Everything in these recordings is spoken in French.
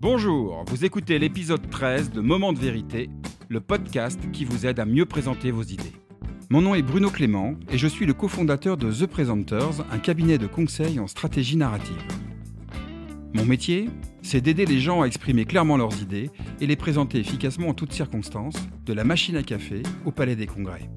Bonjour, vous écoutez l'épisode 13 de Moment de vérité, le podcast qui vous aide à mieux présenter vos idées. Mon nom est Bruno Clément et je suis le cofondateur de The Presenters, un cabinet de conseil en stratégie narrative. Mon métier, c'est d'aider les gens à exprimer clairement leurs idées et les présenter efficacement en toutes circonstances, de la machine à café au palais des congrès.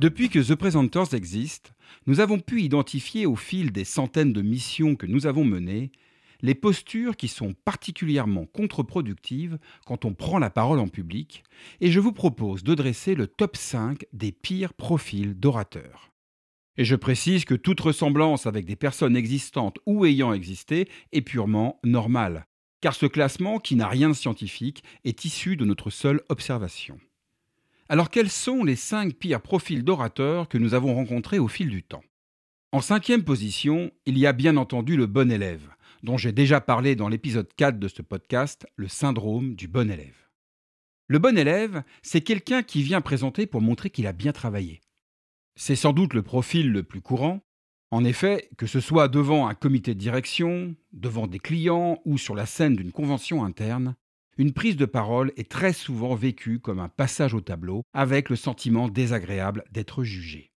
Depuis que The Presenters existe, nous avons pu identifier au fil des centaines de missions que nous avons menées les postures qui sont particulièrement contre-productives quand on prend la parole en public, et je vous propose de dresser le top 5 des pires profils d'orateurs. Et je précise que toute ressemblance avec des personnes existantes ou ayant existé est purement normale, car ce classement, qui n'a rien de scientifique, est issu de notre seule observation. Alors quels sont les 5 pires profils d'orateurs que nous avons rencontrés au fil du temps? En cinquième position, il y a bien entendu le bon élève, dont j'ai déjà parlé dans l'épisode 4 de ce podcast, le syndrome du bon élève. Le bon élève, c'est quelqu'un qui vient présenter pour montrer qu'il a bien travaillé. C'est sans doute le profil le plus courant. En effet, que ce soit devant un comité de direction, devant des clients ou sur la scène d'une convention interne, une prise de parole est très souvent vécue comme un passage au tableau avec le sentiment désagréable d'être jugé.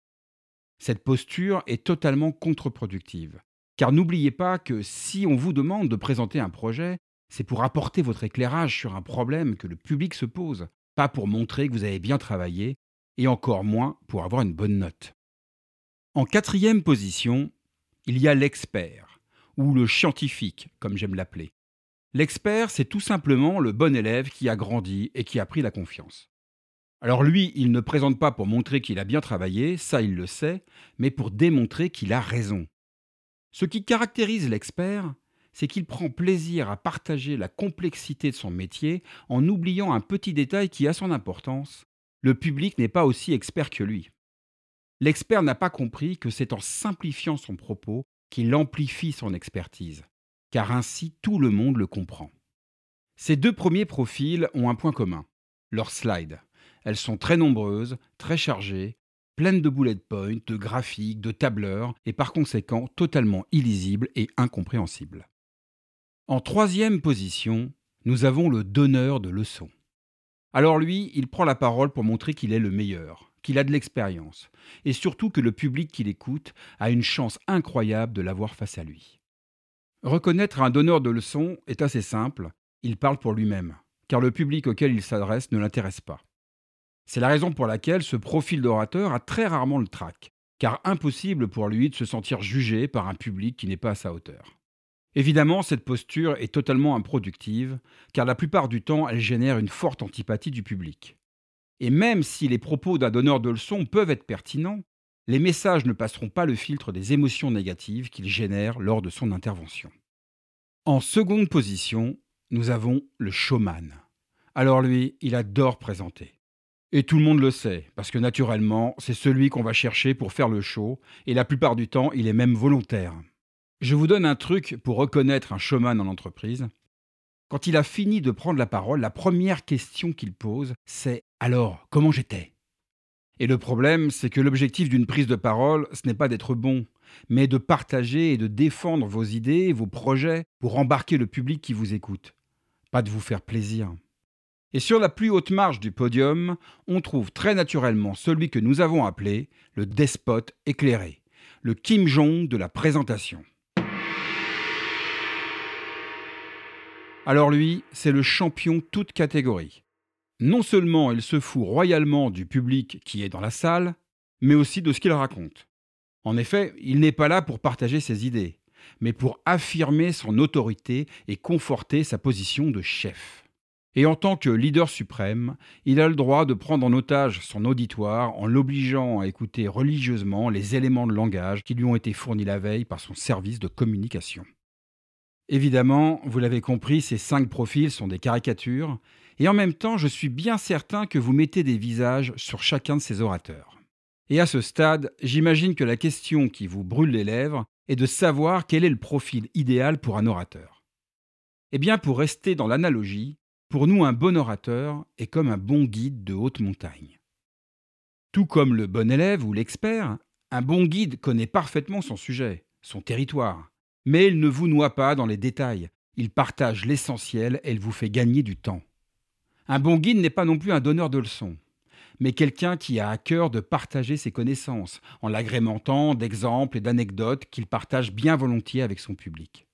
Cette posture est totalement contre-productive. Car n'oubliez pas que si on vous demande de présenter un projet, c'est pour apporter votre éclairage sur un problème que le public se pose, pas pour montrer que vous avez bien travaillé, et encore moins pour avoir une bonne note. En quatrième position, il y a l'expert, ou le scientifique, comme j'aime l'appeler. L'expert, c'est tout simplement le bon élève qui a grandi et qui a pris la confiance. Alors lui, il ne présente pas pour montrer qu'il a bien travaillé, ça il le sait, mais pour démontrer qu'il a raison, ce qui caractérise l'expert, c'est qu'il prend plaisir à partager la complexité de son métier en oubliant un petit détail qui a son importance. Le public n'est pas aussi expert que lui. L'expert n'a pas compris que c'est en simplifiant son propos qu'il amplifie son expertise, car ainsi tout le monde le comprend. Ces deux premiers profils ont un point commun, leurs slides. Elles sont très nombreuses, très chargées, pleine de bullet points, de graphiques, de tableurs, et par conséquent totalement illisible et incompréhensible. En troisième position, nous avons le donneur de leçons. Alors lui, il prend la parole pour montrer qu'il est le meilleur, qu'il a de l'expérience, et surtout que le public qui l'écoute a une chance incroyable de l'avoir face à lui. Reconnaître un donneur de leçons est assez simple, il parle pour lui-même, car le public auquel il s'adresse ne l'intéresse pas. C'est la raison pour laquelle ce profil d'orateur a très rarement le trac, car impossible pour lui de se sentir jugé par un public qui n'est pas à sa hauteur. Évidemment, cette posture est totalement improductive, car la plupart du temps, elle génère une forte antipathie du public. Et même si les propos d'un donneur de leçons peuvent être pertinents, les messages ne passeront pas le filtre des émotions négatives qu'il génère lors de son intervention. En seconde position, nous avons le showman. Alors lui, il adore présenter. Et tout le monde le sait, parce que naturellement, c'est celui qu'on va chercher pour faire le show, et la plupart du temps, il est même volontaire. Je vous donne un truc pour reconnaître un showman en entreprise. Quand il a fini de prendre la parole, la première question qu'il pose, c'est Alors, comment j'étais? Et le problème, c'est que l'objectif d'une prise de parole, ce n'est pas d'être bon, mais de partager et de défendre vos idées, vos projets, pour embarquer le public qui vous écoute. Pas de vous faire plaisir. Et sur la plus haute marge du podium, on trouve très naturellement celui que nous avons appelé le despote éclairé, le Kim Jong de la présentation. Alors lui, c'est le champion toute catégorie. Non seulement il se fout royalement du public qui est dans la salle, mais aussi de ce qu'il raconte. En effet, il n'est pas là pour partager ses idées, mais pour affirmer son autorité et conforter sa position de chef. Et en tant que leader suprême, il a le droit de prendre en otage son auditoire en l'obligeant à écouter religieusement les éléments de langage qui lui ont été fournis la veille par son service de communication. Évidemment, vous l'avez compris, ces cinq profils sont des caricatures, et en même temps, je suis bien certain que vous mettez des visages sur chacun de ces orateurs. Et à ce stade, j'imagine que la question qui vous brûle les lèvres est de savoir quel est le profil idéal pour un orateur. Eh bien, pour rester dans l'analogie, pour nous, un bon orateur est comme un bon guide de haute montagne. Tout comme le bon élève ou l'expert, un bon guide connaît parfaitement son sujet, son territoire, Mais il ne vous noie pas dans les détails. Il partage l'essentiel et il vous fait gagner du temps. Un bon guide n'est pas non plus un donneur de leçons, mais quelqu'un qui a à cœur de partager ses connaissances, en l'agrémentant d'exemples et d'anecdotes qu'il partage bien volontiers avec son public.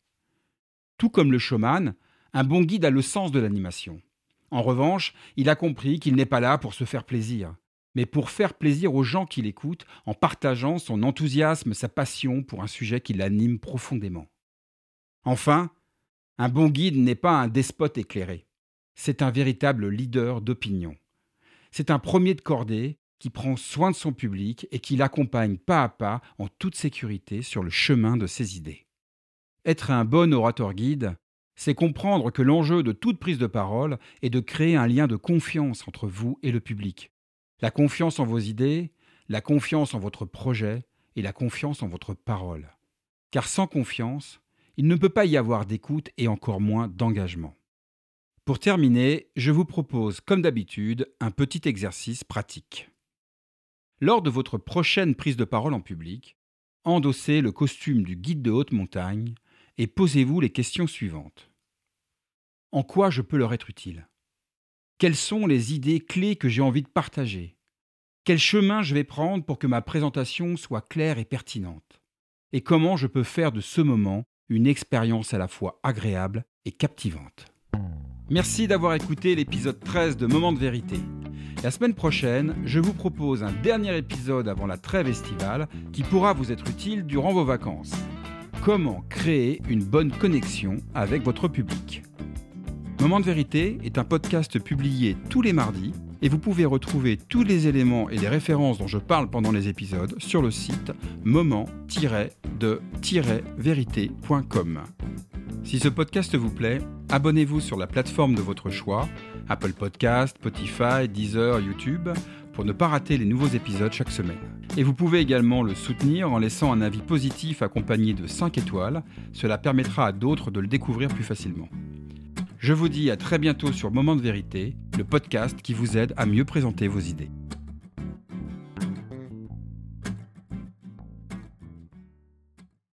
Tout comme le showman, un bon guide a le sens de l'animation. En revanche, il a compris qu'il n'est pas là pour se faire plaisir, mais pour faire plaisir aux gens qui l'écoutent en partageant son enthousiasme, sa passion pour un sujet qui l'anime profondément. Enfin, un bon guide n'est pas un despote éclairé c'est un véritable leader d'opinion. C'est un premier de cordée qui prend soin de son public et qui l'accompagne pas à pas en toute sécurité sur le chemin de ses idées. Être un bon orateur guide, c'est comprendre que l'enjeu de toute prise de parole est de créer un lien de confiance entre vous et le public. La confiance en vos idées, la confiance en votre projet et la confiance en votre parole. Car sans confiance, il ne peut pas y avoir d'écoute et encore moins d'engagement. Pour terminer, je vous propose, comme d'habitude, un petit exercice pratique. Lors de votre prochaine prise de parole en public, endossez le costume du guide de haute montagne et posez-vous les questions suivantes. En quoi je peux leur être utile? Quelles sont les idées clés que j'ai envie de partager? Quel chemin je vais prendre pour que ma présentation soit claire et pertinente? Et comment je peux faire de ce moment une expérience à la fois agréable et captivante? Merci d'avoir écouté l'épisode 13 de Moment de vérité. La semaine prochaine, je vous propose un dernier épisode avant la trêve estivale qui pourra vous être utile durant vos vacances. Comment créer une bonne connexion avec votre public Moment de vérité est un podcast publié tous les mardis et vous pouvez retrouver tous les éléments et les références dont je parle pendant les épisodes sur le site moment-de-vérité.com. Si ce podcast vous plaît, abonnez-vous sur la plateforme de votre choix, Apple Podcast, Spotify, Deezer, YouTube, pour ne pas rater les nouveaux épisodes chaque semaine. Et vous pouvez également le soutenir en laissant un avis positif accompagné de 5 étoiles, cela permettra à d'autres de le découvrir plus facilement. Je vous dis à très bientôt sur Moment de vérité, le podcast qui vous aide à mieux présenter vos idées.